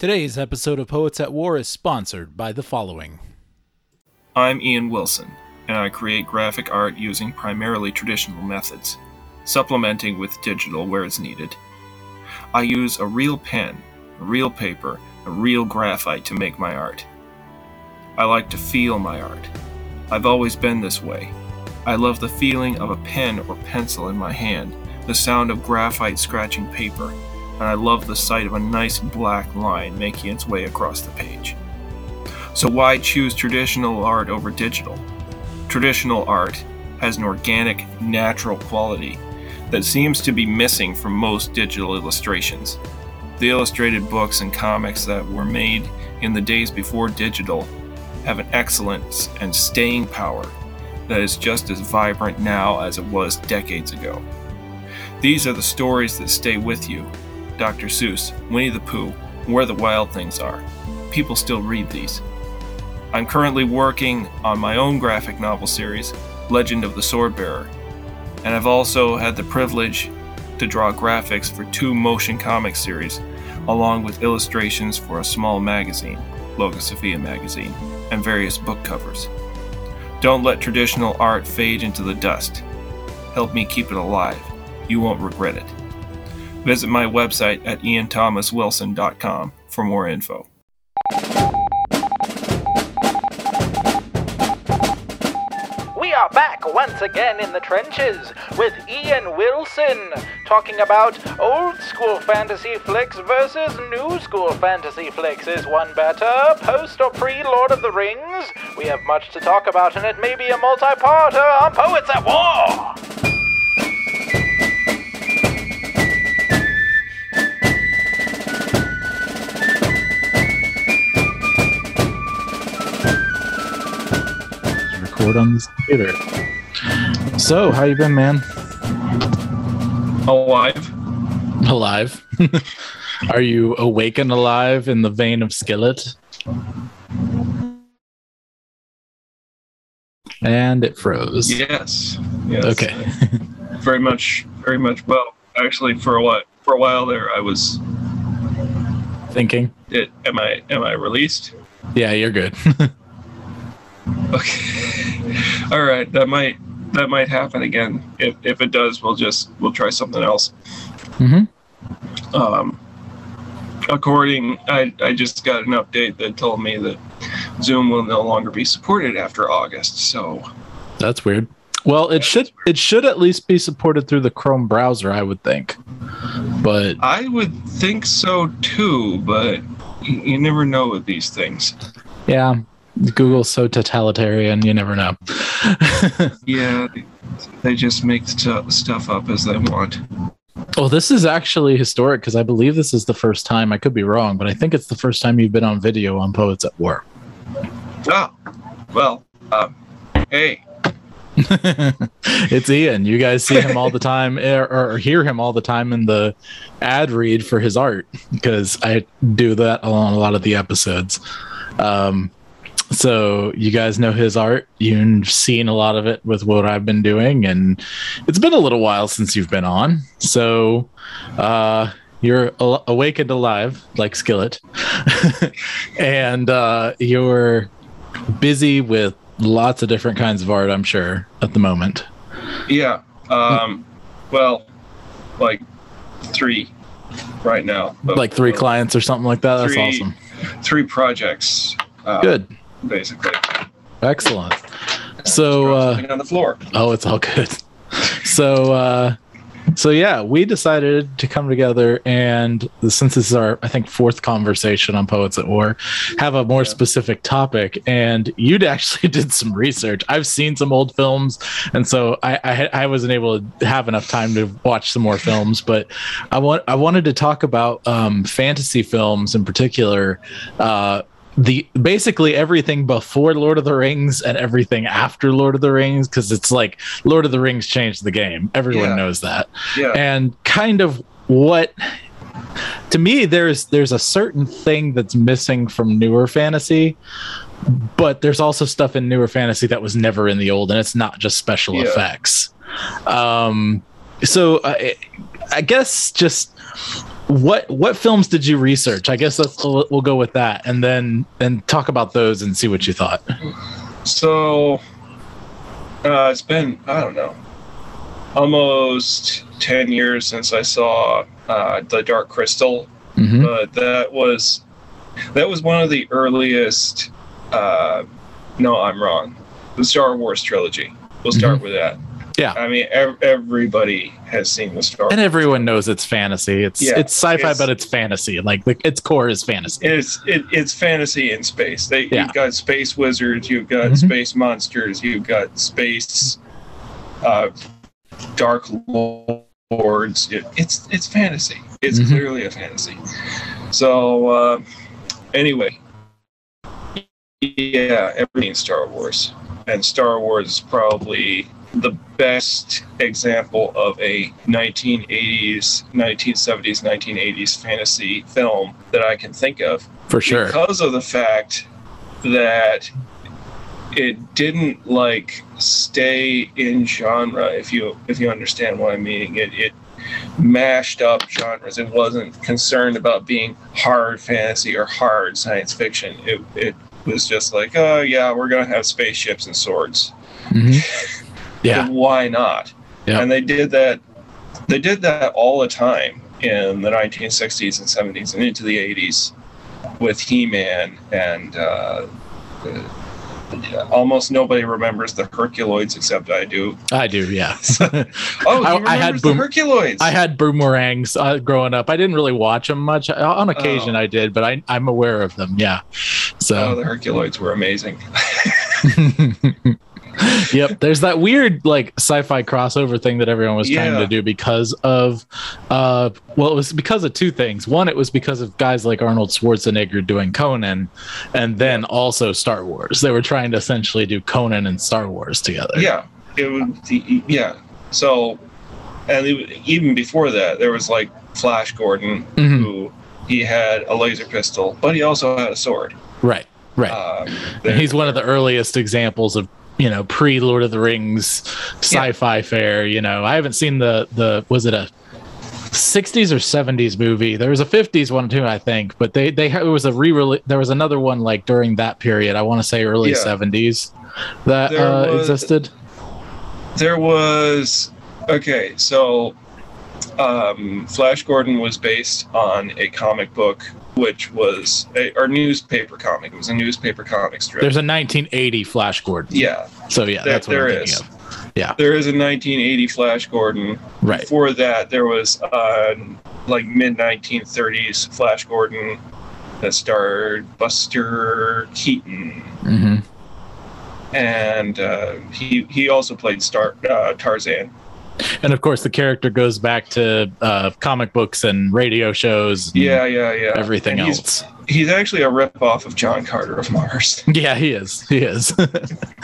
Today's episode of Poets at War is sponsored by the following. I'm Ian Wilson, and I create graphic art using primarily traditional methods, supplementing with digital where it's needed. I use a real pen, a real paper, a real graphite to make my art. I like to feel my art. I've always been this way. I love the feeling of a pen or pencil in my hand, the sound of graphite scratching paper, and I love the sight of a nice black line making its way across the page. So, why choose traditional art over digital? Traditional art has an organic, natural quality that seems to be missing from most digital illustrations. The illustrated books and comics that were made in the days before digital have an excellence and staying power that is just as vibrant now as it was decades ago. These are the stories that stay with you Dr. Seuss, Winnie the Pooh, Where the Wild Things Are. People still read these. I'm currently working on my own graphic novel series, Legend of the Swordbearer, and I've also had the privilege to draw graphics for two motion comic series, along with illustrations for a small magazine, Logosophia magazine, and various book covers. Don't let traditional art fade into the dust. Help me keep it alive. You won't regret it. Visit my website at ianthomaswilson.com for more info. We are back once again in the trenches with Ian Wilson talking about old school fantasy flicks versus new school fantasy flicks. Is one better? Post or pre Lord of the Rings? We have much to talk about, and it may be a multi parter on Poets at War! Record on this computer. So, how you been, man? Alive? Alive? Are you awake and alive in the vein of Skillet? And it froze. Yes. yes. Okay. very much, very much. Well, actually, for a while, for a while there, I was. Thinking. It, am I am I released? Yeah, you're good. Okay. All right. That might that might happen again. If if it does, we'll just we'll try something else. mm-hmm. Um. According, I I just got an update that told me that Zoom will no longer be supported after August. So That's weird. Well, it should it should at least be supported through the Chrome browser, I would think. But I would think so too, but you, you never know with these things. yeah, Google's so totalitarian, you never know. Yeah, they, just make stu- stuff up as they want. well, this is actually historic because I believe this is the first time. I could be wrong, but I think it's the first time you've been on video on Poets at War. Ah, well, um, hey, it's Ian. You guys see him all the time, or, or hear him all the time in the ad read for his art because I do that on a lot of the episodes. Um, so you guys know his art. You've seen a lot of it with what I've been doing, and it's been a little while since you've been on. So uh, you're al- awake and alive, like Skillet, and uh, you're busy with lots of different kinds of art. I'm sure at the moment. yeah, um, well, like three right now. like three clients or something like that. That's awesome. three projects. Uh, Good. Basically. Excellent. So, uh, on the floor. oh, it's all good. So, uh, so yeah, we decided to come together and since this is our, I think, fourth conversation on Poets at War, have a more Yeah. specific topic. And you'd actually did some research. I've seen some old films, and so I, I, I wasn't able to have enough time to watch some more films. But I want, I wanted to talk about um, fantasy films in particular. Uh, the basically everything before Lord of the Rings and everything after Lord of the Rings because it's like Lord of the Rings changed the game. Everyone Yeah. knows that. Yeah. And kind of what to me there's there's a certain thing that's missing from newer fantasy but there's also stuff in newer fantasy that was never in the old and it's not just special Yeah. effects um so I, I guess just what what films did you research? I guess let's we'll, go with that, and then and talk about those and see what you thought. So, uh, it's been I don't know, almost ten years since I saw uh, the Dark Crystal, Mhm. but that was that was one of the earliest. Uh, no, I'm wrong. The Star Wars trilogy. We'll start with that. Yeah. I mean, ev- everybody has seen the Star. Wars. and everyone knows it's fantasy. It's Yeah, it's sci-fi, it's- but it's fantasy. Like the, its core is fantasy. It's it, it's fantasy in space. They Yeah. you've got space wizards, you've got Mhm. space monsters, you've got space uh, dark lords. It, it's it's fantasy. It's Mhm. clearly a fantasy. So uh, anyway, yeah, everything Star Wars, and Star Wars is probably the best example of a 1980s, 1970s, 1980s fantasy film that I can think of. For sure. because of the fact that it didn't like stay in genre if you if you understand what i'm meaning it it mashed up genres. It wasn't concerned about being hard fantasy or hard science fiction. It it was just like oh yeah we're gonna have spaceships and swords. Mhm. Yeah. then why not? Yeah. And they did that. They did that all the time in the 1960s and 70s and into the 80s with He-Man and uh, uh, almost nobody remembers the Herculoids except I do. I do. Yeah. Oh, I- I had boom- the Herculoids. I had boomerangs uh, growing up. I didn't really watch them much. Uh, On occasion, Oh. I did, but I, I'm aware of them. Yeah. So Oh, So, the Herculoids were amazing. yep. There's that weird like sci-fi crossover thing that everyone was trying Yeah. to do because of, uh, well, it was because of two things. One, it was because of guys like Arnold Schwarzenegger doing Conan, and then also Star Wars. They were trying to essentially do Conan and Star Wars together. Yeah, it was. Yeah. So, and it- even before that, there was like Flash Gordon, Mhm. who he had a laser pistol, but he also had a sword. Right. Right. Um, And he's one of the earliest examples of you know pre Lord of the Rings sci-fi fare. You know, I haven't seen the the was it a 60s or 70s movie. There was a 50s one too, I think, but they they it was a re there was another one like during that period. I want to say early Yeah. 70s that uh, was- existed. there was okay. So, um, Flash Gordon was based on a comic book, which was a or newspaper comic. It was a newspaper comic strip. There's a 1980 Flash Gordon. yeah, So yeah, there, that's what there I'm thinking is. of. Yeah. There is a 1980 Flash Gordon. Right. Before that, there was uh, like mid 1930s Flash Gordon that starred Buster Keaton, Mm-hmm. and uh, he he also played Star uh, Tarzan. And of course, the character goes back to uh, comic books and radio shows. and Yeah, yeah, yeah. Everything And else. He's actually a ripoff of John Carter of Mars. Yeah, he is. He is.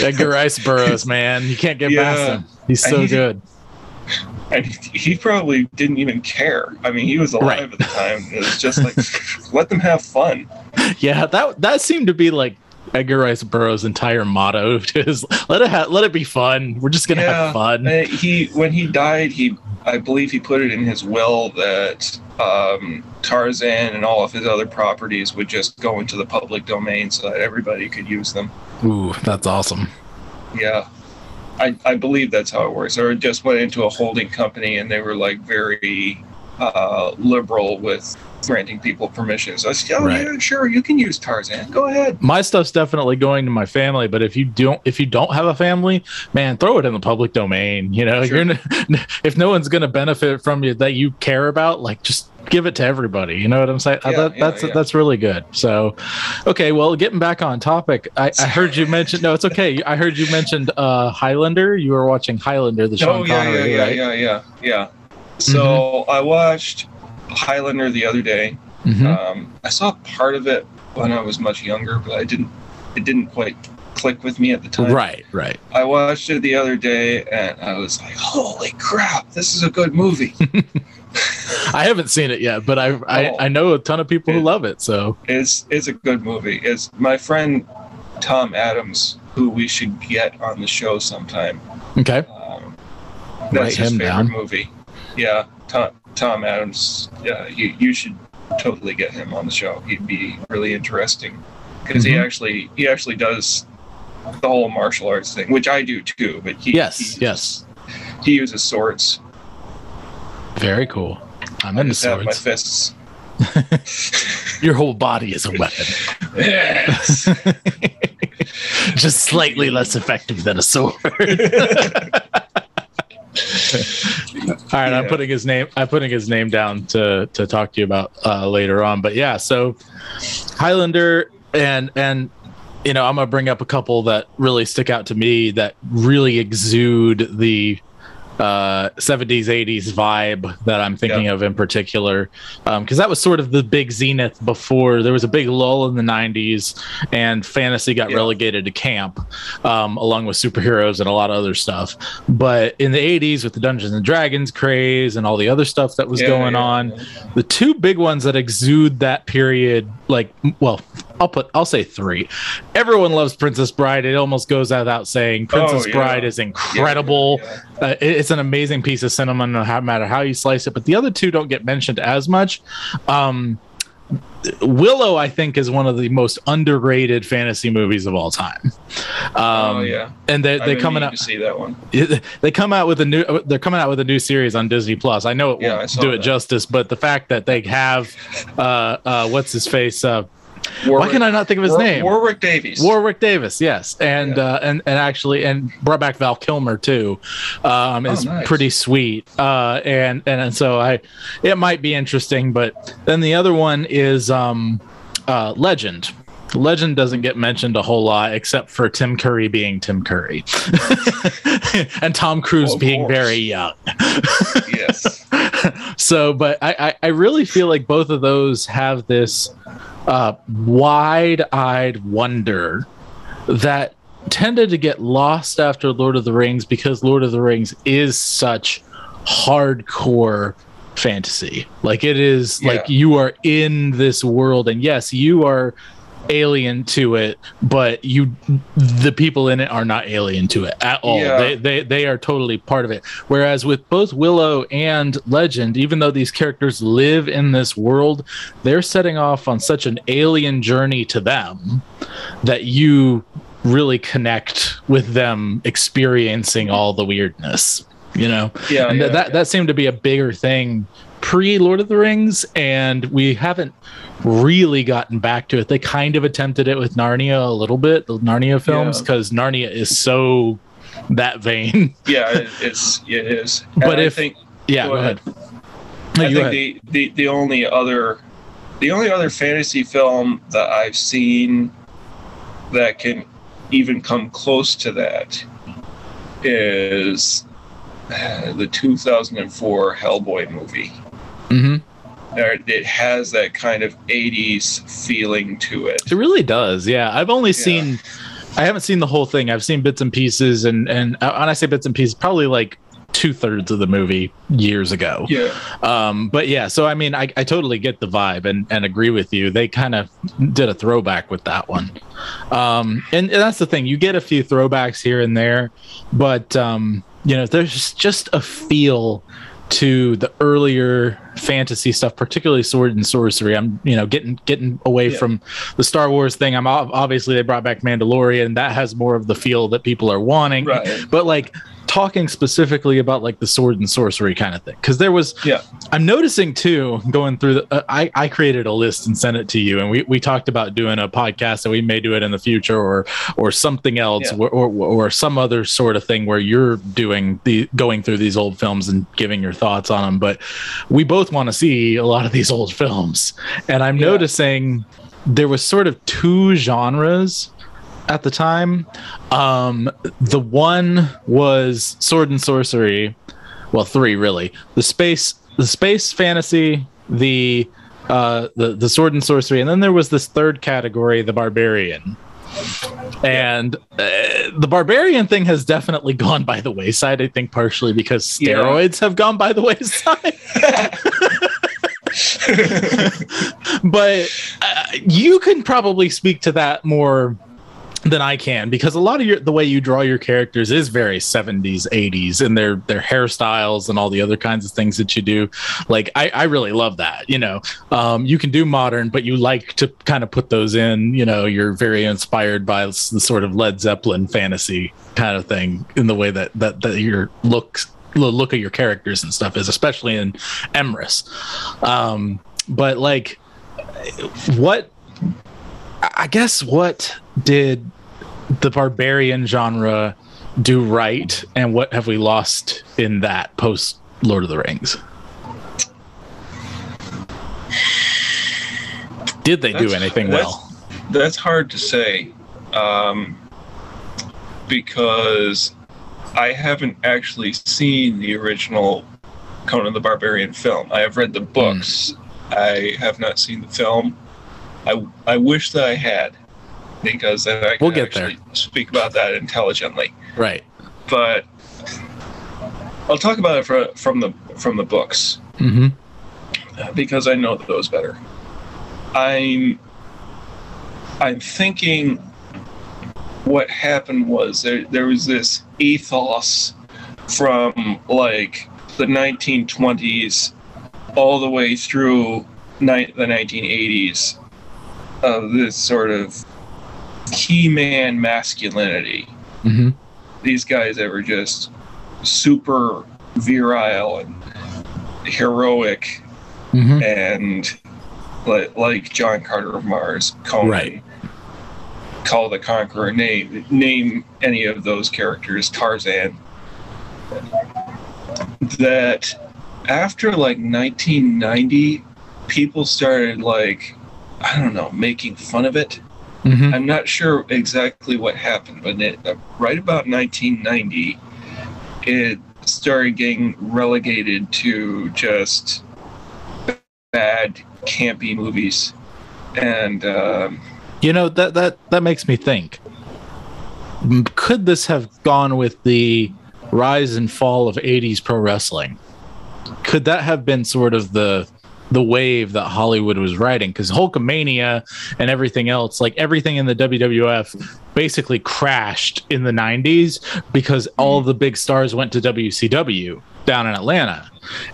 Edgar Rice Burroughs, man, you can't get past him. He's And so he's- good. And he, he probably didn't even care. I mean, he was alive Right. at the time. It was just like, let them have fun. Yeah, that that seemed to be like Edgar Rice Burroughs' entire motto: is let it ha- let it be fun. We're just gonna Yeah. have fun. He when he died, he I believe he put it in his will that um, Tarzan and all of his other properties would just go into the public domain so that everybody could use them. Ooh, that's awesome. Yeah. I, I believe that's how it works. Or it just went into a holding company and they were like very uh, liberal with granting people permissions. I said, oh, Right. yeah, sure, you can use Tarzan. Go ahead. My stuff's definitely going to my family, but if you don't, if you don't have a family, man, throw it in the public domain. You know, Sure. if no one's gonna benefit from you that you care about, like just give it to everybody. You know what I'm saying? Yeah, that, yeah, that's yeah. that's really good. So, okay, well, getting back on topic, I, I heard you mention. No, it's okay. I heard you mentioned uh, Highlander. You were watching Highlander, the Sean Oh, yeah, yeah, Connery, yeah, right? yeah, yeah, yeah. So I watched Highlander the other day. Mhm. Um, I saw part of it when I was much younger, but I didn't. It didn't quite click with me at the time. Right, right. I watched it the other day, and I was like, "Holy crap! This is a good movie." I haven't seen it yet, but I I, Oh. I know a ton of people who love it. So it's it's a good movie. It's my friend Tom Adams, who we should get on the show sometime. okay, Um, Write that's his him favorite down. movie. Yeah, Tom Tom Adams, uh, you you should totally get him on the show. He'd be really interesting because he Mhm. actually he actually does the whole martial arts thing, which I do too. But he Yes, he, yes. he uses swords. Very cool. I'm I into have my swords. fists. Your whole body is a weapon. yes. Just slightly less effective than a sword. All right, I'm putting his name. I'm putting his name down to to talk to you about uh, later on. But yeah, so Highlander and and you know I'm gonna bring up a couple that really stick out to me that really exude the uh 70s 80s vibe that i'm thinking of in particular. Because that was sort of the big zenith before there was a big lull in the 90s and fantasy got Yeah. relegated to camp um, along with superheroes and a lot of other stuff. But in the 80s with the dungeons and dragons craze and all the other stuff that was Yeah, going on the two big ones that exude that period like well i'll put i'll say three everyone loves princess bride it almost goes without saying princess Oh, yeah. bride is incredible Yeah, uh, it- it's an amazing piece of cinema no matter how you slice it but the other two don't get mentioned as much um willow i think is one of the most underrated fantasy movies of all time um oh yeah. and they, they coming out to see that one. they come out with a new they're coming out with a new series on disney plus i know it Yeah, won't do it that. justice but the fact that they have uh uh what's his face uh why can i not think of his War- name Warwick Davis. Warwick Davis, yes, and Yeah. uh, and and actually, and brought back Val Kilmer too. Um, is Oh, nice. pretty sweet, uh, and, and and so I, it might be interesting. But then the other one is um, uh, Legend. Legend doesn't get mentioned a whole lot except for Tim Curry being Tim Curry, and Tom Cruise Of being course. very young. yes. so but I, I i really feel like both of those have this uh wide-eyed wonder that tended to get lost after lord of the rings because lord of the rings is such hardcore fantasy like it is like you are in this world and yes you are alien to it but you the people in it are not alien to it at all Yeah. they, they they are totally part of it whereas with both willow and legend even though these characters live in this world they're setting off on such an alien journey to them that you really connect with them experiencing all the weirdness you know Yeah. and yeah, that yeah. that seemed to be a bigger thing pre Lord of the Rings, and we haven't really gotten back to it. They kind of attempted it with Narnia a little bit, the Narnia films, Yeah. because Narnia is so that vein. yeah, it, it's it is. But And I if- think yeah, Go go ahead. ahead. No, I think ahead. the, the the only other the only other fantasy film that I've seen that can even come close to that is uh, the 2004 Hellboy movie. Mhm. There- It has that kind of 80s feeling to it. It really does. Yeah, I've only seen. I haven't seen the whole thing. I've seen bits and pieces, and and uh, when I say bits and pieces, probably like two thirds of the movie years ago. Yeah, Um, but yeah, so I mean, I, I totally get the vibe and, and agree with you. They kind of did a throwback with that one. Um, and, and that's the thing. You get a few throwbacks here and there, but, um, you know, there's just a feel to the earlier fantasy stuff, particularly sword and sorcery. I'm, you know, getting getting away Yeah. from the Star Wars thing. I'm obviously they brought back Mandalorian. That has more of the feel that people are wanting right. but like talking specifically about like the sword and sorcery kind of thing because there was Yeah. i'm noticing too going through the uh, i i created a list and sent it to you and we we talked about doing a podcast and we may do it in the future or or something else Yeah. or, or or some other sort of thing where you're doing the going through these old films and giving your thoughts on them but we both want to see a lot of these old films and i'm Yeah. noticing there was sort of two genres at the time. Um, the one was sword and sorcery. Well, three really. The space, the space fantasy, the uh, the the sword and sorcery, and then there was this third category, the barbarian. And uh, the barbarian thing has definitely gone by the wayside. I think partially because Yeah. steroids have gone by the wayside. but uh, you can probably speak to that more than I can because a lot of your the way you draw your characters is very 70s 80s and their their hairstyles and all the other kinds of things that you do. Like I, I really love that you know. Um, you can do modern but you like to kind of put those in you know you're very inspired by the sort of Led Zeppelin fantasy kind of thing in the way that that, that your looks the look of your characters and stuff is especially in Emrys. Um, but like what I guess what did the barbarian genre do right, and what have we lost in that post Lord of the Rings? Did they that's, do anything that's, well? That's hard to say, um, because I haven't actually seen the original Conan the Barbarian film. I have read the books. Mm. I have not seen the film. I I wish that I had because then I can we'll get there. speak about that intelligently. Right. But I'll talk about it for, from the from the books mm-hmm. because I know those better. I'm I'm thinking what happened was there there was this ethos from like the 1920s all the way through ni- the 1980s of this sort of key man masculinity. Mm-hmm. These guys that were just super virile and heroic mm-hmm. and like, like John Carter of Mars, Conan, right. Kull the Conqueror, name name any of those characters, Tarzan. That after like 1990, people started like I don't know, making fun of it. Mm-hmm. I'm not sure exactly what happened, but it, uh, right about 1990, it started getting relegated to just bad, campy movies. And um, you know that that that makes me think. Could this have gone with the rise and fall of 80s pro wrestling? Could that have been sort of the the wave that Hollywood was riding because Hulkamania and everything else, like everything in the WWF, basically crashed in the 90s because all hmm. the big stars went to WCW down in Atlanta.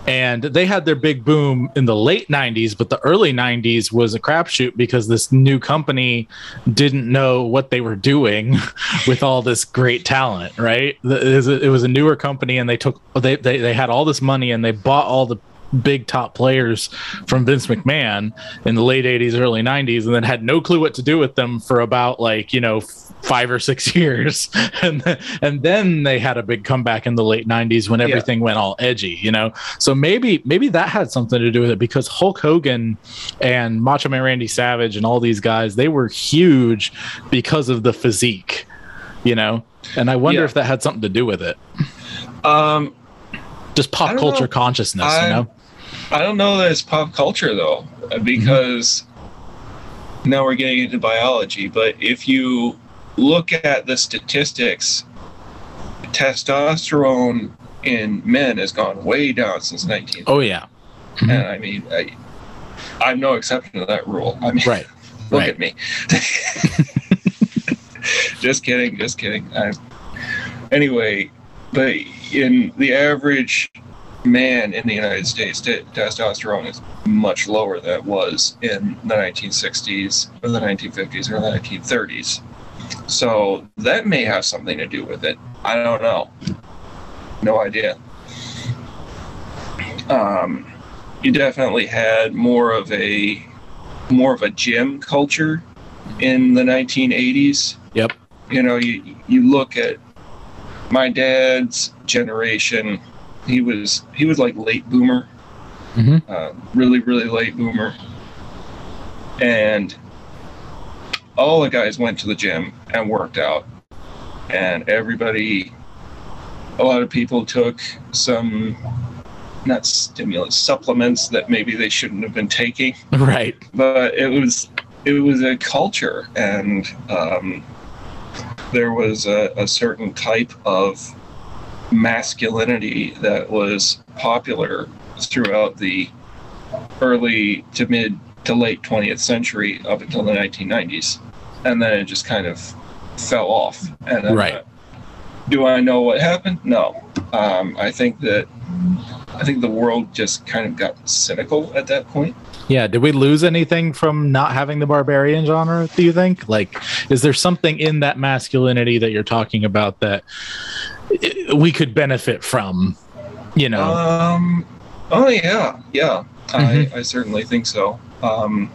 And they had their big boom in the late 90s, but the early 90s was a crapshoot because this new company didn't know what they were doing with all this great talent, right? It was a, newer company and they took, they, they, they had all this money and they bought all the big top players from Vince McMahon in the late 80s, early 90s, and then had no clue what to do with them for about like, you know, five or six years. and, then, and then they had a big comeback in the late 90s when everything yeah. went all edgy, you know? So maybe, maybe that had something to do with it because Hulk Hogan and Macho Man Randy Savage and all these guys, they were huge because of the physique, you know? And I wonder yeah. if that had something to do with it. Um, just pop culture know. consciousness, I, you know? I don't know that it's pop culture though, because mm-hmm. now we're getting into biology. But if you look at the statistics, testosterone in men has gone way down since 19. Oh yeah, mm-hmm. and I mean, I, I'm no exception to that rule. I mean, right? look right. at me. just kidding, just kidding. I, anyway, but in the average man in the United States, testosterone is much lower than it was in the 1960s or the 1950s or the 1930s. So that may have something to do with it. I don't know. No idea. Um, you definitely had more of a more of a gym culture in the 1980s. Yep. You know, you you look at my dad's generation he was he was like late boomer, mm-hmm. uh, really really late boomer, and all the guys went to the gym and worked out, and everybody, a lot of people took some not stimulants supplements that maybe they shouldn't have been taking. Right. But it was it was a culture. And um, there was a, a certain type of masculinity that was popular throughout the early to mid to late 20th century up until the 1990s. And then it just kind of fell off. And I'm Right. not- do I know what happened? No. Um, I think that I think the world just kind of got cynical at that point. Yeah, did we lose anything from not having the barbarian genre, do you think? Like is there something in that masculinity that you're talking about that we could benefit from, you know? Um. Oh yeah, yeah. Mhm. I, I certainly think so. Um,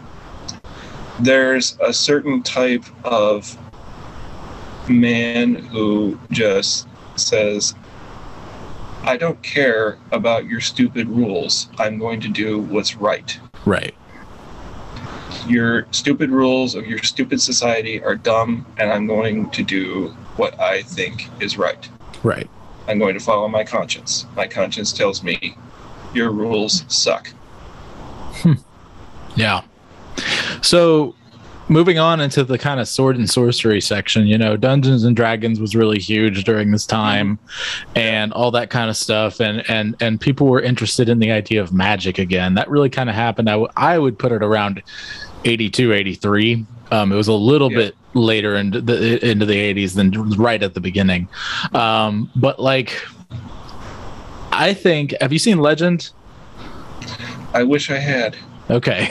there's a certain type of man who just says, "I don't care about your stupid rules. I'm going to do what's right. right. Your stupid rules of your stupid society are dumb, and I'm going to do what I think is right." Right. I'm going to follow my conscience. My conscience tells me your rules suck. Yeah. So moving on into the kind of sword and sorcery section, you know, Dungeons and Dragons was really huge during this time and all that kind of stuff and and and people were interested in the idea of magic again. That really kind of happened I, w- I would put it around 82 83. Um, it was a little Yeah. bit later into the into the 80s than right at the beginning. Um, but like I think have you seen Legend? I wish I had. Okay.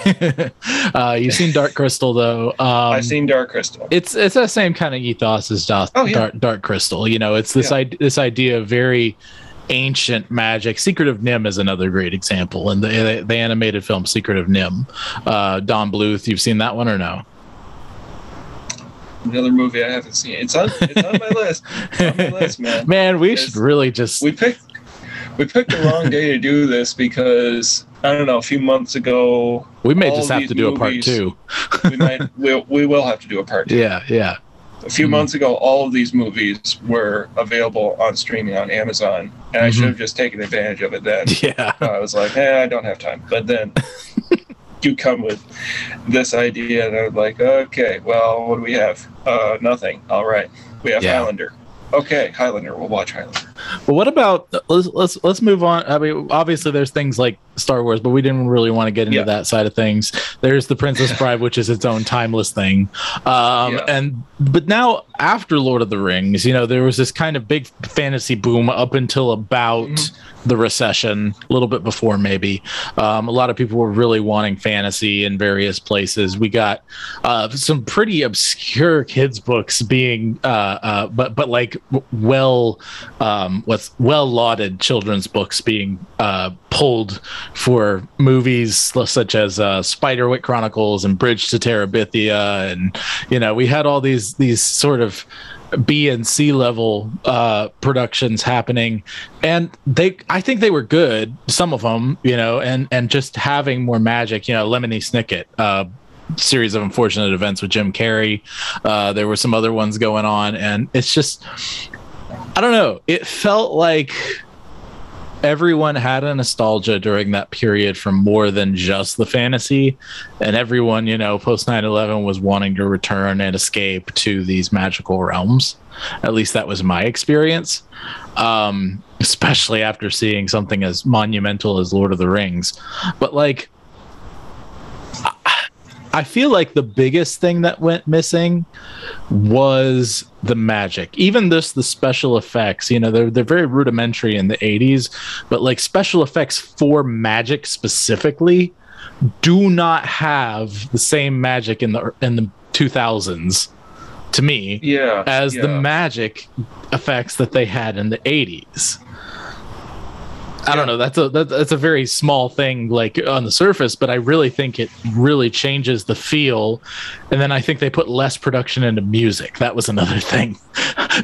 uh, you've seen Dark Crystal though. Um, I've seen Dark Crystal. it's it's the same kind of ethos as Dark, Oh, yeah. Dark, Dark Crystal. You know, it's this Yeah. idea this idea of very ancient magic. Secret of NIMH is another great example, and the the animated film Secret of NIMH. Uh, Don Bluth, you've seen that one or no? Another movie I haven't seen. It's on. It's on my list. It's on my list, man. Man, we It's- should really just We picked. We picked the wrong day to do this because I don't know. A few months ago, we may just have to do a part two. we might. We'll, we will have to do a part two. Yeah, yeah, A few Mhm. months ago, all of these movies were available on streaming on Amazon, and I Mhm. should have just taken advantage of it then. yeah. I was like, eh, I don't have time. But then you come with this idea, and I'm like, okay, well, what do we have? Uh, nothing. All right, we have Yeah. Highlander. Okay, Highlander. We'll watch Highlander. But what about let's let's let's move on. I mean, obviously there's things like Star Wars, but we didn't really want to get into Yeah. that side of things. There's the Princess Bride, which is its own timeless thing. Um, Yeah. and but now after Lord of the Rings, you know, there was this kind of big fantasy boom up until about Mhm. the recession, a little bit before maybe. Um, a lot of people were really wanting fantasy in various places. We got uh, some pretty obscure kids books being, uh, uh, but but like well, um, what's well lauded children's books being uh, pulled for movies such as uh, Spiderwick Chronicles and Bridge to Terabithia, and you know we had all these these sort of B and C level uh, productions happening, and they I think they were good. Some of them, you know, and and just having more magic. You know, Lemony Snicket. Uh, series of unfortunate events with Jim Carrey. Uh, there were some other ones going on, and it's just I don't know. It felt like everyone had a nostalgia during that period for more than just the fantasy. And everyone you know post 9-11 was wanting to return and escape to these magical realms. At least that was my experience. Um especially after seeing something as monumental as lord of the rings. But like I- feel like the biggest thing that went missing was the magic. Even this, the special effects, you know, they're they're very rudimentary in the 80s, but like special effects for magic specifically do not have the same magic in the in the 2000s to me Yeah. as the magic effects that they had in the 80s. I don't know. That's a that, that's a very small thing, like on the surface, but I really think it really changes the feel. And then I think they put less production into music. That was another thing,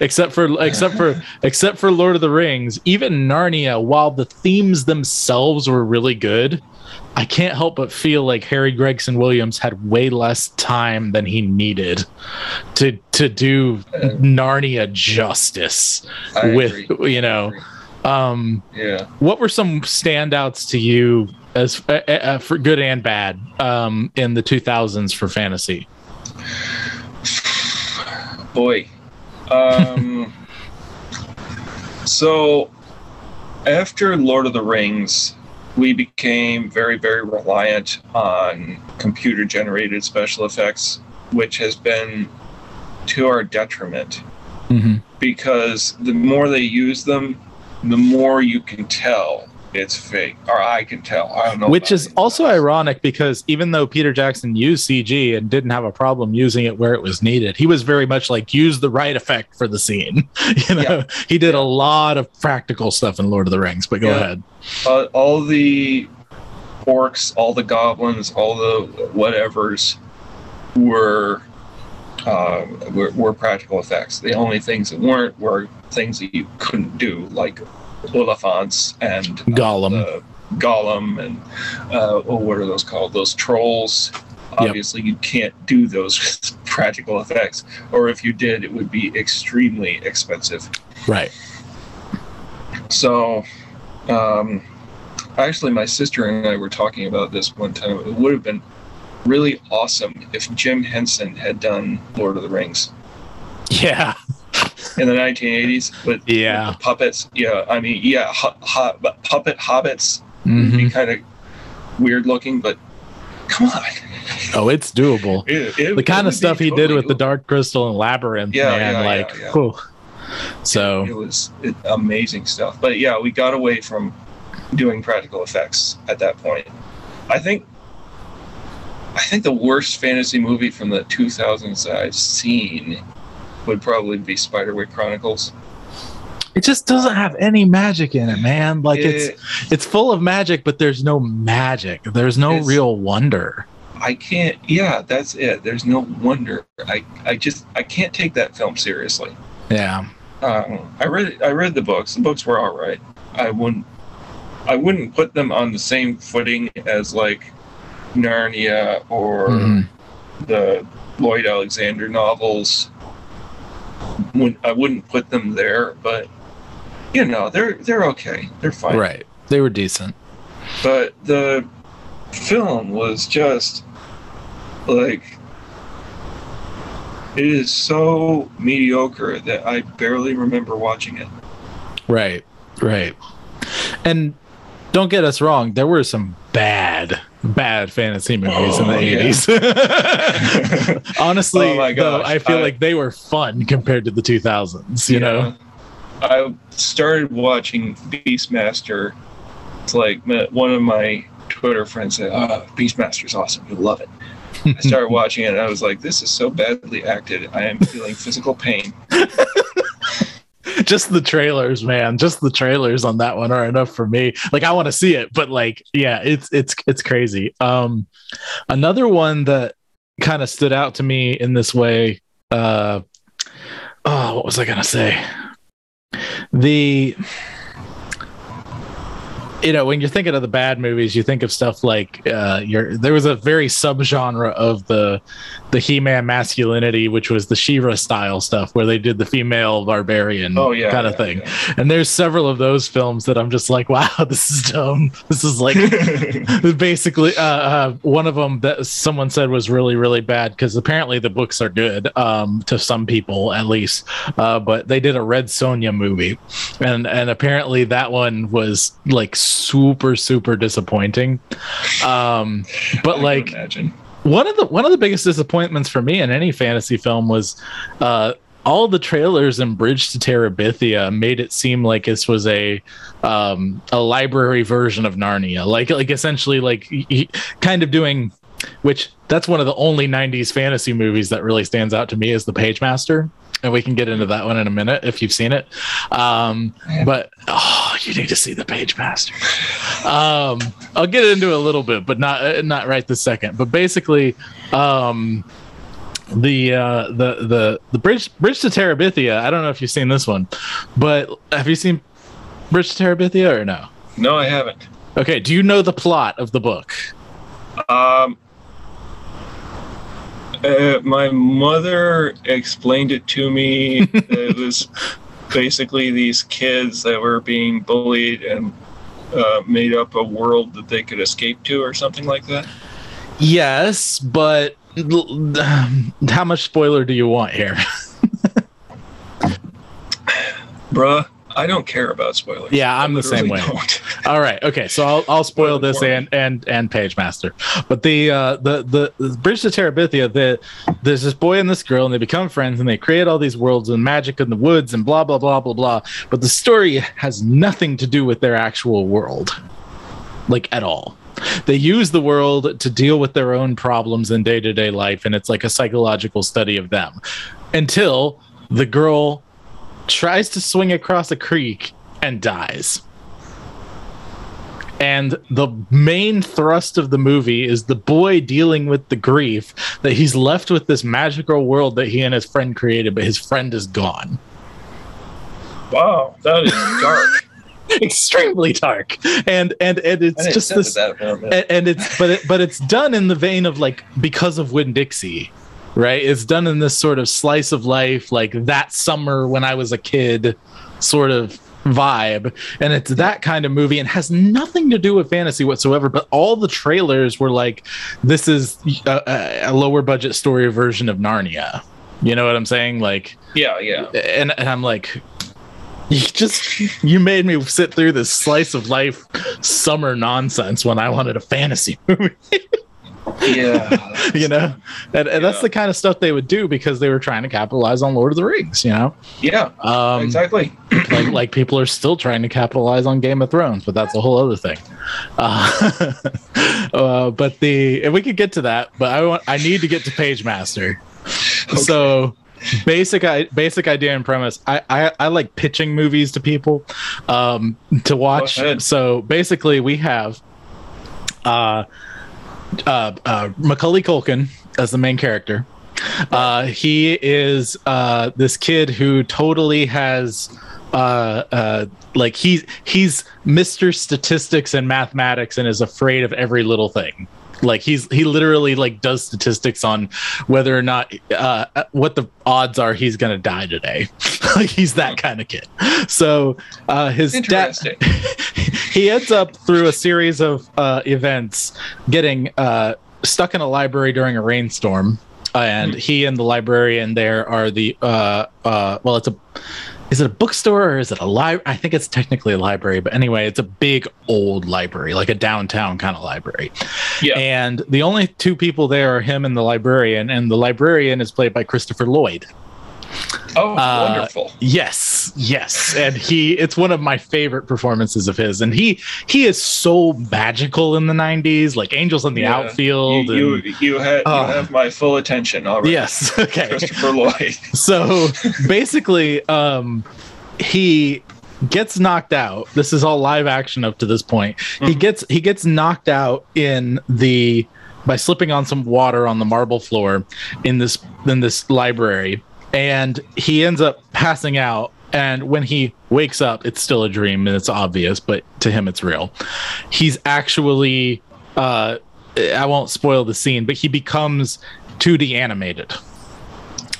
except for except for except for Lord of the Rings. Even Narnia, while the themes themselves were really good, I can't help but feel like Harry Gregson Williams had way less time than he needed to to do Narnia justice I with agree. you know. Um, Yeah. what were some standouts to you as uh, uh, for good and bad um, in the 2000s for fantasy? Boy. Um, so, after Lord of the Rings, we became very, very reliant on computer generated special effects, which has been to our detriment Mhm. because the more they use them, the more you can tell it's fake, or I can tell. I don't know. Which is also else. ironic because even though Peter Jackson used CG and didn't have a problem using it where it was needed, he was very much like use the right effect for the scene. You know, Yeah. he did a lot of practical stuff in Lord of the Rings. But go Yeah. ahead. uh, all the orcs, all the goblins, all the whatevers were, uh, were were practical effects. The only things that weren't were things that you couldn't do, like Oliphaunts and Gollum. the Gollum and uh, oh, what are those called? Those trolls. Obviously, you can't do those practical effects, or if you did, it would be extremely expensive. right. So, um, actually, my sister and I were talking about this one time. It would have been really awesome if Jim Henson had done Lord of the Rings Yeah. in the 1980s with, with Yeah. the puppets. Yeah, I mean, yeah, ho- ho- but puppet hobbits Mhm. be kind of weird looking, but come on. Oh, it's doable. It- it- The kind of stuff he did totally with the. Dark Crystal and Labyrinth, Yeah, man, yeah, like, yeah, yeah. so it was it, amazing stuff. But yeah, we got away from doing practical effects at that point. I think I think the worst fantasy movie from the 2000s I've seen would probably be Spiderwick Chronicles. it just doesn't have any magic in it, man. Like it's It- it's full of magic, but there's no magic. There's no real wonder. I can't. Yeah, that's it. There's no wonder. I I just I can't take that film seriously. Yeah. Um, I read I read the books. The books were all right. I wouldn't I wouldn't put them on the same footing as like Narnia or Mhm. the Lloyd Alexander novels. I wouldn't put them there, but you know they're they're okay. They're fine. Right. They were decent. But the film was just like it is so mediocre that I barely remember watching it. Right. Right. And don't get us wrong, there were some bad, bad fantasy movies in the Oh, yeah. 80s. Honestly, Oh though, I feel I- like they were fun compared to the 2000s, you know? I started watching Beastmaster. It's like uh, one of my Twitter friends said, "Oh, Beastmaster's awesome. You'll love it." I started watching it, and I was like, "This is so badly acted. I am feeling physical pain." just the trailers, man. Just the trailers on that one are enough for me. Like I want to see it, but like, yeah, it's it's it's crazy. Um another one that kind of stood out to me in this way, uh oh, what was I gonna say? The you know, when you're thinking of the bad movies, you think of stuff like uh, your. There was a very subgenre of the the He-Man masculinity, which was the She-Ra style stuff, where they did the female barbarian Oh yeah, kind of yeah, thing. yeah. And there's several of those films that I'm just like, wow, this is dumb. This is like basically uh, uh, one of them that someone said was really really bad because apparently the books are good um, to some people at least uh, but they did a Red Sonja movie and and apparently that one was like super super disappointing um but like imagine. one of the one of the biggest disappointments for me in any fantasy film was uh all the trailers in Bridge to Terabithia made it seem like this was a um a library version of Narnia like like essentially like he- he- kind of doing which that's one of the only 90s fantasy movies that really stands out to me is the page master and we can get into that one in a minute if you've seen it. Um Yeah. but oh you need to see the page master. Um i'll get into it a little bit but not uh, not right this second. But basically um the uh the the the bridge bridge to terabithia i don't know if you've seen this one but have you seen bridge to terabithia or no? No, I haven't. okay do you know the plot of the book? Um, uh, my mother explained it to me. it was basically these kids that were being bullied and uh, made up a world that they could escape to, or something like that. yes but l- how much spoiler do you want here Bruh, I don't care about spoilers. Yeah, I'm the same way. All right. Okay. So I'll, I'll spoil this and and and Page Master. But the uh, the the, the Bridge to Terabithia, the there's this boy and this girl, and they become friends, and they create all these worlds and magic in the woods and blah blah blah blah blah. But the story has nothing to do with their actual world, like at all. They use the world to deal with their own problems in day to day life, and it's like a psychological study of them. Until the girl tries to swing across a creek and dies. And the main thrust of the movie is the boy dealing with the grief that he's left with this magical world that he and his friend created, but his friend is gone. Wow, that is dark. Extremely dark, and and and it's just this, that. and, and it's but it, but it's done in the vein of like because of Winn-Dixie, right? It's done in this sort of slice of life, like that summer when I was a kid, sort of vibe, and it's that kind of movie and has nothing to do with fantasy whatsoever. But all the trailers were like, "This is a, a- a lower budget story version of Narnia." You know what I'm saying? Like, Yeah, yeah. and and I'm like, you just you made me sit through this slice of life summer nonsense when I wanted a fantasy movie. Yeah. you know, and, and that's the kind of stuff they would do because they were trying to capitalize on Lord of the Rings. You know, Yeah. um, exactly. like like people are still trying to capitalize on Game of Thrones, but that's a whole other thing. Uh, uh, but the and we could get to that, but I want I need to get to Pagemaster. So basic i basic idea and premise I, I i like pitching movies to people um to watch so basically we have uh uh, uh macaulay culkin as the main character. Uh he is uh this kid who totally has uh uh like he's he's mr statistics and mathematics and is afraid of every little thing. Like he's he literally like does statistics on whether or not uh what the odds are he's gonna die today. Like he's that kind of kid. So uh his dad. he ends up through a series of uh, events getting uh, stuck in a library during a rainstorm. And he and the librarian there are the uh, uh, well it's a is it a bookstore or is it a library i think it's technically a library but anyway it's a big old library like a downtown kind of library. Yeah. and the only two people there are him and the librarian and the librarian is played by christopher lloyd Oh, uh, wonderful. Yes, yes, and he it's one of my favorite performances of his, and he he is so magical in the '90s, like Angels in the Yeah. Outfield. You, and- you, you, ha- Oh. you have my full attention already. yes, okay. Christopher Lloyd. So basically, um, he gets knocked out. This is all live action up to this point. He Mhm. gets he gets knocked out in the by slipping on some water on the marble floor in this in this library, and he ends up passing out. And when he wakes up, it's still a dream, and it's obvious, but to him, it's real. He's actually uh, I won't spoil the scene, but he becomes 2D animated.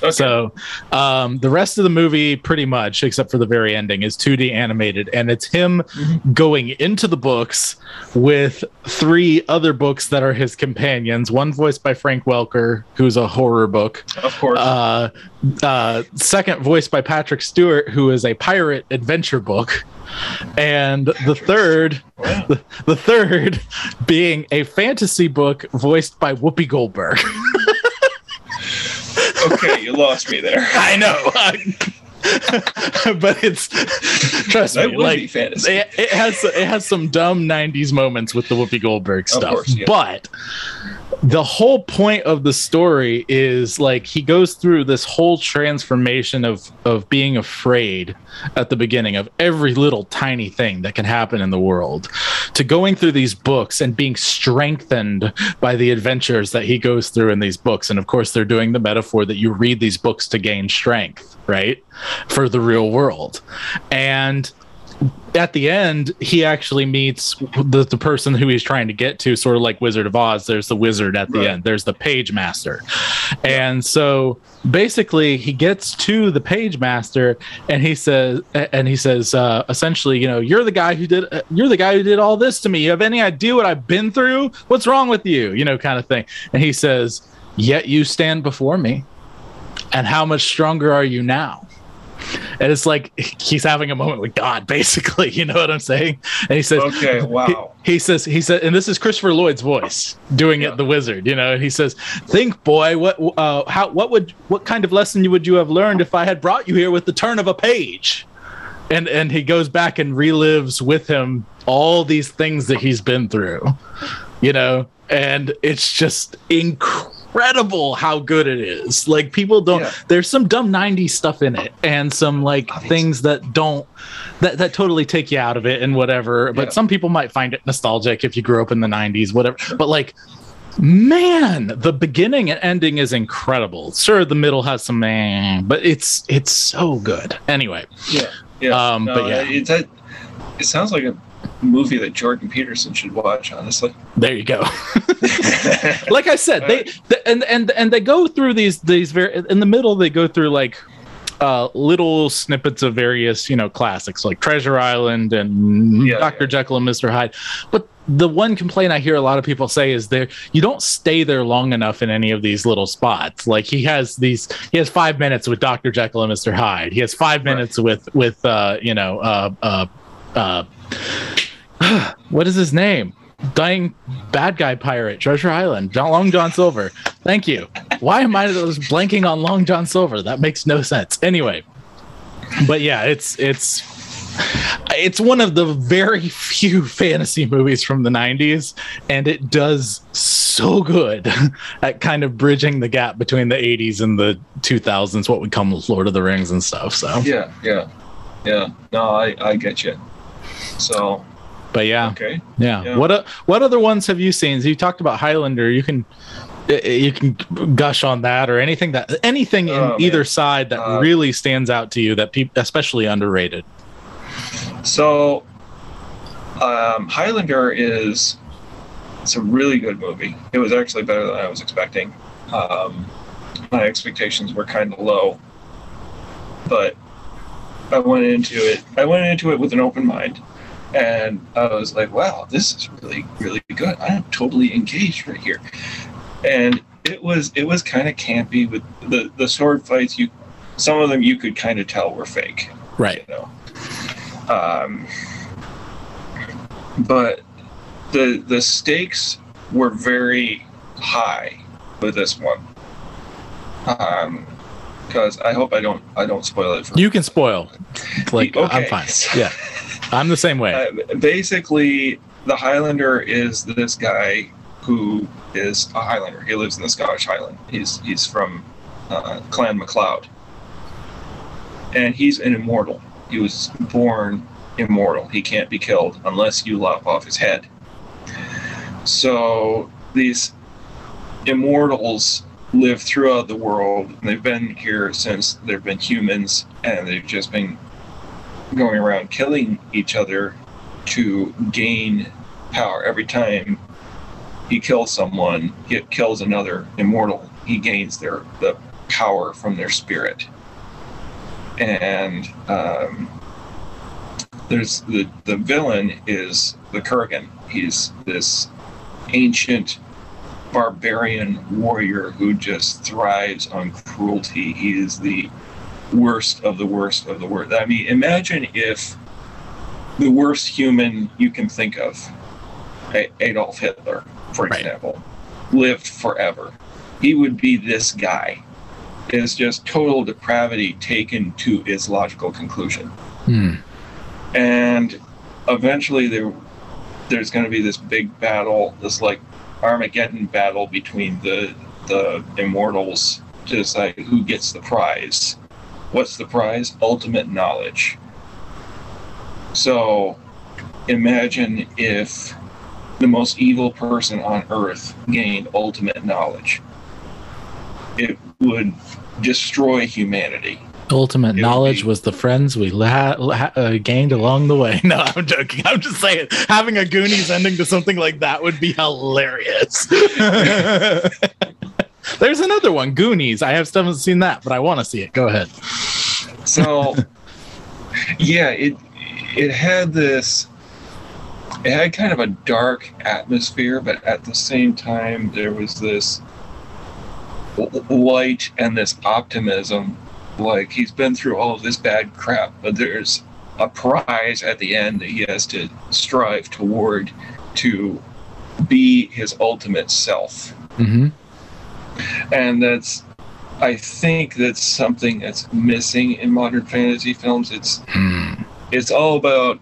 Okay. So um, the rest of the movie, pretty much, except for the very ending, is 2D animated, and it's him Mhm. going into the books with three other books that are his companions. One voiced by Frank Welker, who's a horror book. of course. Uh, uh, second voiced by Patrick Stewart, who is a pirate adventure book. And the third, Wow. the, the third being a fantasy book voiced by Whoopi Goldberg. okay, you lost me there. I know. but it's trust That me, like it, it has it has some dumb '90s moments with the Whoopi Goldberg stuff, course, yeah. but the whole point of the story is like he goes through this whole transformation of of being afraid at the beginning of every little tiny thing that can happen in the world. To going through these books and being strengthened by the adventures that he goes through in these books. And of course they're doing the metaphor that you read these books to gain strength right? For the real world. And at the end, he actually meets the, the person who he's trying to get to, sort of like Wizard of Oz. There's the wizard at the Right. end, there's the page master. And so basically, he gets to the page master and he says, and he says, uh, essentially, you know, you're the guy who did, uh, you're the guy who did all this to me. You have any idea what I've been through? What's wrong with you? You know, kind of thing. And he says, Yet you stand before me. And how much stronger are you now? And it's like he's having a moment with God, basically. You know what I'm saying? And he says, Okay, wow. He, he says, he said, and this is Christopher Lloyd's voice doing Yeah. it, the wizard. You know, and he says, "Think, boy, what, uh, how, what would, what kind of lesson would you have learned if I had brought you here with the turn of a page?" And and he goes back and relives with him all these things that he's been through, you know, and it's just incredible how good it is. Like people don't. Yeah. There's some dumb '90s stuff in it, and some like Obviously. things that don't that that totally take you out of it and whatever. But Yeah. some people might find it nostalgic if you grew up in the '90s, whatever. But like. Man, the beginning and ending is incredible. Sure, the middle has some man, but it's it's so good. Anyway, Yeah, yeah. Um, No, but yeah. it sounds like a movie that Jordan Peterson should watch. Honestly, there you go. like I said, they, th- and and and they go through these these very in the middle. They go through like uh, little snippets of various you know classics like Treasure Island and Yeah, Doctor yeah. Jekyll and Mister Hyde. But the one complaint I hear a lot of people say is there you don't stay there long enough in any of these little spots. Like he has these, he has five minutes with Doctor Jekyll and Mister Hyde. He has five Right. minutes with with uh, you know uh, uh, uh, what is his name? Dying bad guy pirate, Treasure Island, Long John Silver. Thank you. Why am I just blanking on Long John Silver? That makes no sense. Anyway, but yeah, it's it's it's one of the very few fantasy movies from the 90s and it does so good at kind of bridging the gap between the 80s and the 2000s what would come with lord of the rings and stuff so yeah, yeah, yeah. No, I I get you. So but yeah okay, Yeah. Yeah. What what other ones have you seen? So you talked about Highlander. You can you can gush on that or anything that anything in Oh, man. either side that Uh, really stands out to you that people especially underrated. so um, Highlander is it's a really good movie. It was actually better than I was expecting. Um, my expectations were kind of low, but I went into it. I went into it with an open mind, and I was like, "Wow, this is really, really good. I am totally engaged right here." And it was, it was kind of campy with the the sword fights. You, some of them you could kind of tell were fake Right. you know. Um, but the the stakes were very high with this one. Um, because I hope I don't I don't spoil it for You can spoil. Like I'm fine. Yeah. I'm the same way. Uh, basically, the Highlander is this guy who is a Highlander. He lives in the Scottish Highland. He's he's from uh, Clan MacLeod, and he's an immortal. He was born immortal. He can't be killed unless you lop off his head. So these immortals live throughout the world. They've been here since there've been humans, and they've just been going around killing each other to gain power. Every time he kills someone, he kills another immortal. He gains their the power from their spirit. And um, there's the the villain is the Kurgan. He's this ancient barbarian warrior who just thrives on cruelty. He is the worst of the worst of the worst. I mean, imagine if the worst human you can think of, Adolf Hitler, for Right. example, lived forever. He would be this guy. Is just total depravity taken to its logical conclusion Hmm. and eventually there there's going to be this big battle this like armageddon battle between the the immortals to decide who gets the prize what's the prize ultimate knowledge so imagine if the most evil person on earth gained ultimate knowledge it would destroy humanity Ultimate would knowledge be- was the friends we la- la- uh, gained along the way. No, I'm joking. I'm just saying, having a Goonies ending to something like that would be hilarious. There's another one, Goonies. I have still haven't seen that, but I want to see it. Go ahead. so yeah it it had this it had kind of a dark atmosphere but at the same time there was this light and this optimism like he's been through all of this bad crap, but there's a prize at the end that he has to strive toward to be his ultimate self. Mm-hmm. And that's I think that's something that's missing in modern fantasy films. It's Hmm. it's all about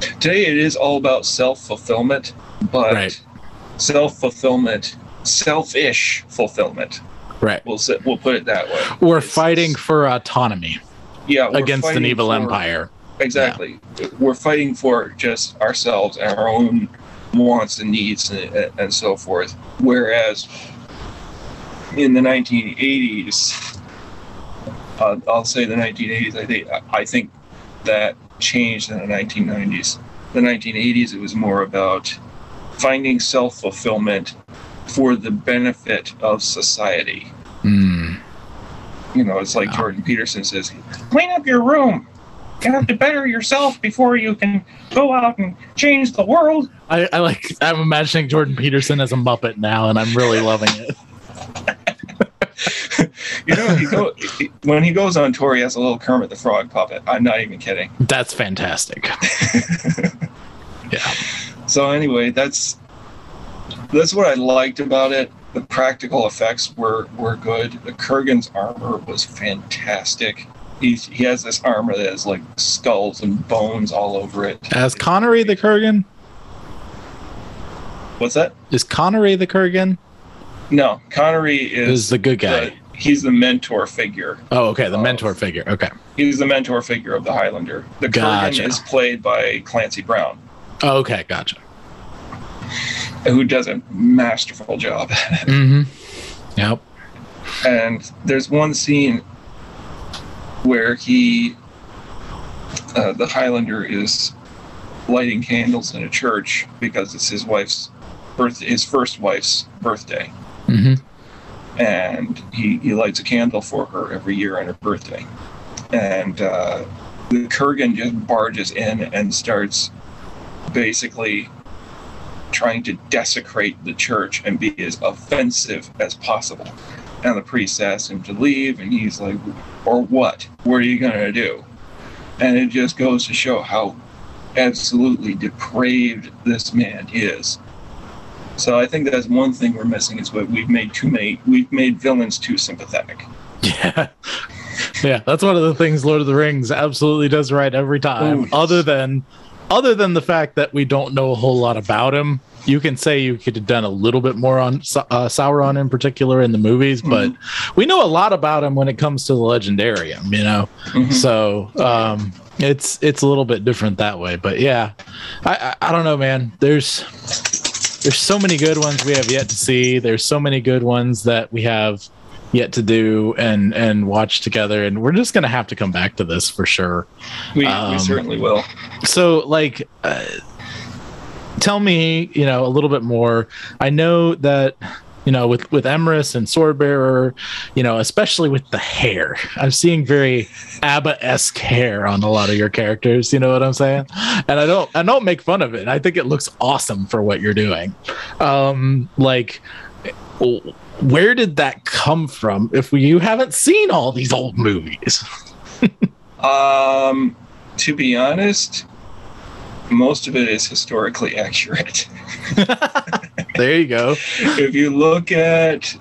today it is all about self-fulfillment, but Right. self-fulfillment, selfish fulfillment. Right. We'll we'll put it that way. We're It's- fighting for autonomy yeah we're against an evil for- empire. Exactly. We're fighting for just ourselves and our own wants and needs and, and so forth. Whereas in the 1980s, uh, I'll say the 1980s. I think I think that changed in the 1990s. The 1980s, it was more about finding self fulfillment for the benefit of society. Hmm. You know, it's like Wow. Jordan Peterson says, clean up your room. You have to better yourself before you can go out and change the world. I, I like. I'm imagining Jordan Peterson as a Muppet now, and I'm really loving it. You know, he go, when he goes on tour, he has a little Kermit the Frog puppet. I'm not even kidding. That's fantastic. yeah. So anyway, that's that's what I liked about it. The practical effects were were good. The Kurgan's armor was fantastic. He, he has this armor that has like skulls and bones all over it. As Connery the Kurgan? What's that? Is Connery the Kurgan? No, Connery is, Is the good guy? He's the mentor figure. Oh, okay. The of- mentor figure. Okay. He's the mentor figure of the Highlander. The Gotcha. Kurgan is played by Clancy Brown, Oh, okay. Gotcha. who does a masterful job. Mm-hmm. Yep. and there's one scene where he uh, the highlander is lighting candles in a church because it's his wife's birth his first wife's birthday Mm-hmm. And he, he lights a candle for her every year on her birthday. And uh, the kurgan just barges in and starts basically trying to desecrate the church and be as offensive as possible. And the priest asks him to leave and he's like or what? What are you going to do? And it just goes to show how absolutely depraved this man is so i think that's one thing we're missing is what we've made too many we've made villains too sympathetic Yeah. Yeah, that's one of the things Lord of the Rings absolutely does right every time. Yes. Other than other than the fact that we don't know a whole lot about him. You can say you could have done a little bit more on uh, Sauron in particular in the movies, but we know a lot about him when it comes to the Legendarium, you know. Mhm. So um, it's it's a little bit different that way. But yeah, I, I I don't know, man. There's there's so many good ones we have yet to see. There's so many good ones that we have yet to do and and watch together, and we're just gonna have to come back to this for sure. we, Um, we certainly will So like. Uh, Tell me, you know, a little bit more. I know that you know with with Emrys and Swordbearer, you know, especially with the hair. I'm seeing very ABBA esque hair on a lot of your characters. You know what I'm saying? And I don't I don't make fun of it. I think it looks awesome for what you're doing. Um, like, where did that come from? If we, you haven't seen all these old movies, um to be honest most of it is historically accurate there you go. if you look at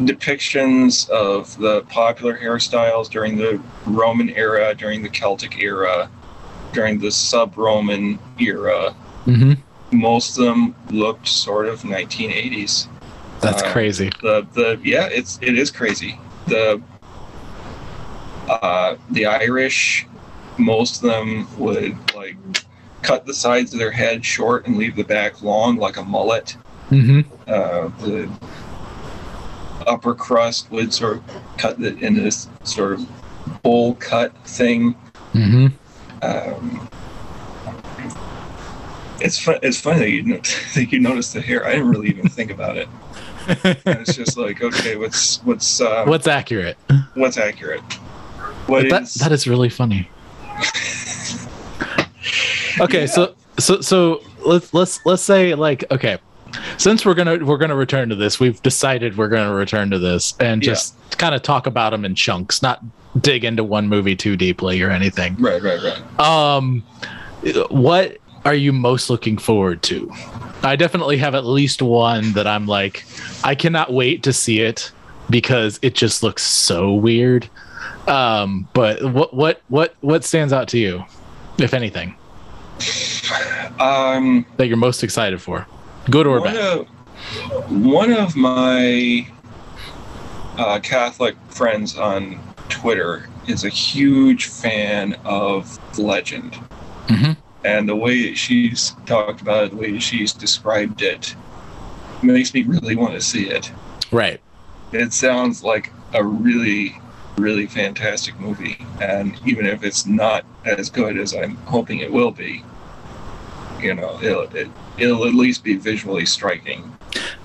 depictions of the popular hairstyles during the Roman era, during the Celtic era, during the sub Roman era, hmm most of them looked sort of 1980s. That's Uh, crazy. The the yeah, it's it is crazy. The uh, the Irish, most of them would like cut the sides of their head short and leave the back long like a mullet. Hmm uh, the upper crust would sort of cut it in this sort of bowl cut thing. hmm Um, it's fun. It's funny that you that you noticed the hair. I didn't really even think about it. It's just like, okay, what's what's uh, What's accurate? what's accurate? What that is- that is really funny. okay, so so so let's let's let's say like okay, since we're gonna we're gonna return to this, we've decided we're gonna return to this and Yeah. just kind of talk about them in chunks, not dig into one movie too deeply or anything. Right, right, right. Um, what are you most looking forward to? I definitely have at least one that I'm like, I cannot wait to see it because it just looks so weird. Um, but what what what what stands out to you, if anything, Um, that you're most excited for? Good or one bad? of one of my uh, Catholic friends on Twitter is a huge fan of Legend, Mhm. and the way she's talked about it, the way she's described it, makes me really want to see it. Right. It sounds like a really, really fantastic movie, and even if it's not as good as I'm hoping it will be, you know, it'll it, it'll at least be visually striking.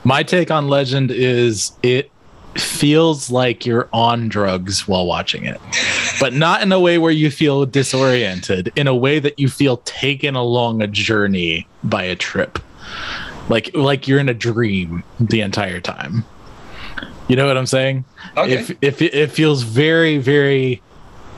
My take on Legend is it feels like you're on drugs while watching it, but not in a way where you feel disoriented, in a way that you feel taken along a journey by a trip. Like like you're in a dream the entire time. You know what I'm saying? Okay. If if it, it feels very very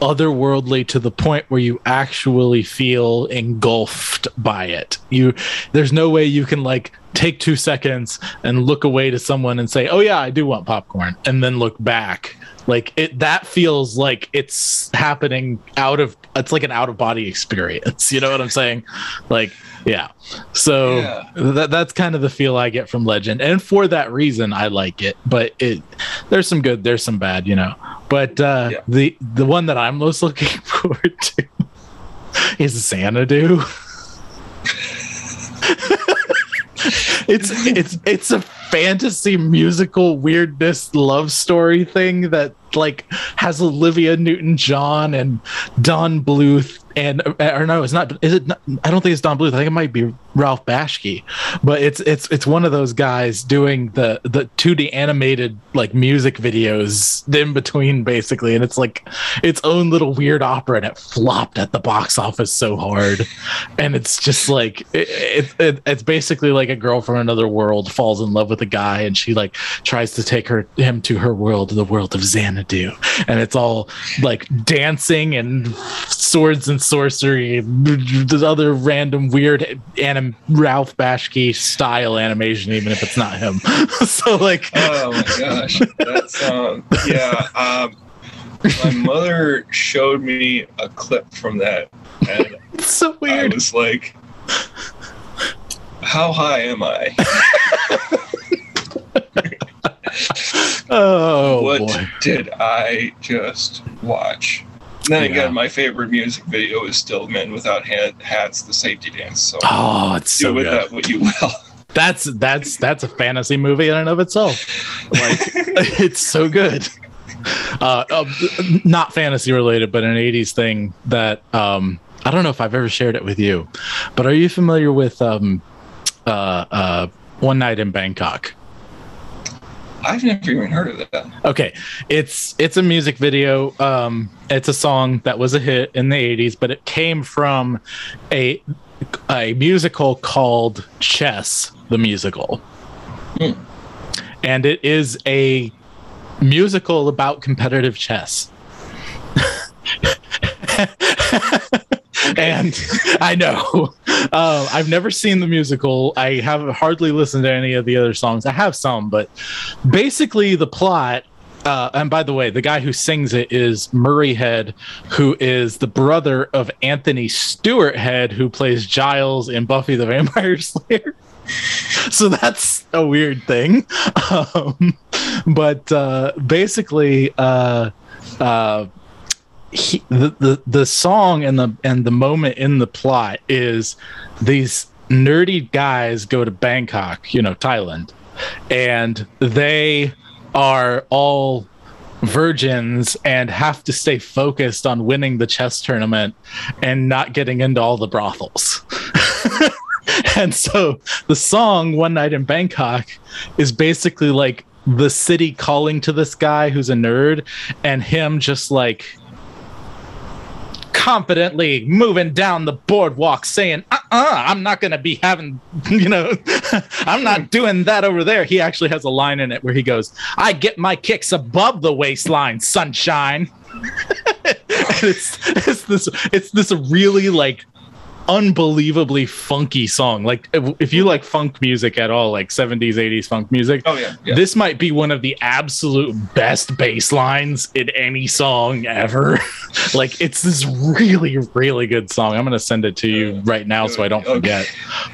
otherworldly to the point where you actually feel engulfed by it. You there's no way you can like take 2 seconds and look away to someone and say, "Oh yeah, I do want popcorn." And then look back. Like it that feels like it's happening out of it's like an out of body experience. You know what I'm saying? Like yeah. So Yeah. that that's kind of the feel I get from Legend. And for that reason I like it, but it there's some good, there's some bad, you know. But uh Yeah. the the one that I'm most looking forward to is Xanadu. it's it's it's a fantasy musical weirdness love story thing that like has Olivia Newton-John and Don Bluth and or no, it's not. Is it? Not, I don't think it's Don Bluth. I think it might be Ralph Bashki, but it's it's it's one of those guys doing the the 2D animated like music videos in between basically, and it's like its own little weird opera, and it flopped at the box office so hard, and it's just like it, it, it it's basically like a girl from another world falls in love with a guy, and she like tries to take her him to her world, the world of Xanadu, and it's all like dancing and swords and sorcery, and other random weird anim Ralph Bashki style animation, even if it's not him. so like, Oh my gosh, that sound. Yeah, um, my mother showed me a clip from that, and it's so I weird. was like, "How high am I? Oh what boy. did I just watch?" And then Yeah. again, my favorite music video is still "Men Without Hat- Hats," the safety dance. So Oh, it's do so with good. that what you will. That's that's that's a fantasy movie in and of itself. Like it's so good. Uh, uh, not fantasy related, but an '80s thing that um, I don't know if I've ever shared it with you. But are you familiar with um, uh, uh, One Night in Bangkok? I've never even heard of that. Okay, it's it's a music video. Um, it's a song that was a hit in the '80s, but it came from a a musical called Chess, the musical, Hmm. and it is a musical about competitive chess. and I know uh, I've never seen the musical. I have hardly listened to any of the other songs. I have some, but basically the plot. Uh, and by the way, the guy who sings it is Murray Head, who is the brother of Anthony Stewart Head, who plays Giles in Buffy the Vampire Slayer. so that's a weird thing. Um, but uh, basically, uh, uh, he, the, the the song and the and the moment in the plot is these nerdy guys go to Bangkok, you know, Thailand, and they are all virgins and have to stay focused on winning the chess tournament and not getting into all the brothels. and so the song One Night in Bangkok is basically like the city calling to this guy who's a nerd and him just like confidently moving down the boardwalk saying uh-uh i'm not gonna be having you know i'm not doing that over there. He actually has a line in it where he goes i get my kicks above the waistline sunshine. It's it's this it's this really like unbelievably funky song. Like if, if you like funk music at all, like 70s, 80s funk music, Oh yeah, yeah. this might be one of the absolute best bass lines in any song ever. like it's this really, really good song. I'm gonna send it to you uh, right now so I don't Okay. forget.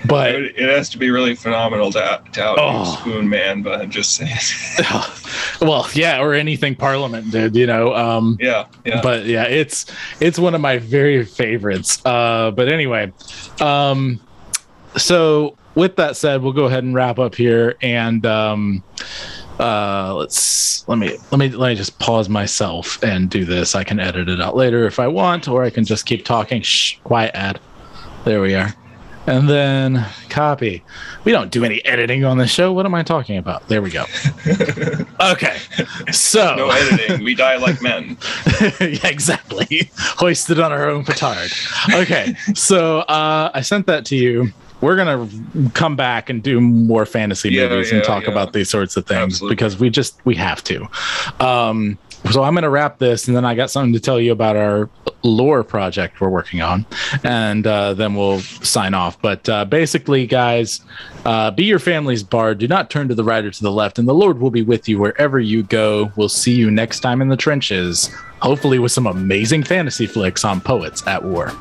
But it, it has to be really phenomenal to, to out Oh. Spoon Man, but I'm just saying. well, yeah, or anything Parliament did, you know. Um yeah, yeah. but yeah it's it's one of my very favorites uh but anyway um so with that said we'll go ahead and wrap up here and um uh let's let me let me let me just pause myself and do this i can edit it out later if i want or i can just keep talking shh quiet ad there we are and then copy we don't do any editing on the show what am i talking about there we go okay so no editing. We die like men. yeah, exactly. Hoisted on our own petard. Okay, so uh, I sent that to you. We're gonna come back and do more fantasy Yeah, movies and talk yeah. about these sorts of things Absolutely. because we just we have to. Um, so I'm gonna wrap this, and then I got something to tell you about our lore project we're working on, and uh, then we'll sign off. But uh, basically, guys, uh, be your family's bard. Do not turn to the right or to the left, and the Lord will be with you wherever you go. We'll see you next time in the trenches, hopefully with some amazing fantasy flicks on Poets at War.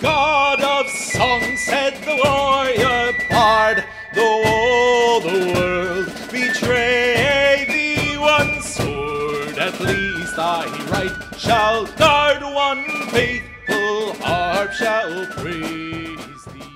God of song, said the warrior bard, though all the world thy right shall guard, one faithful harp shall praise thee.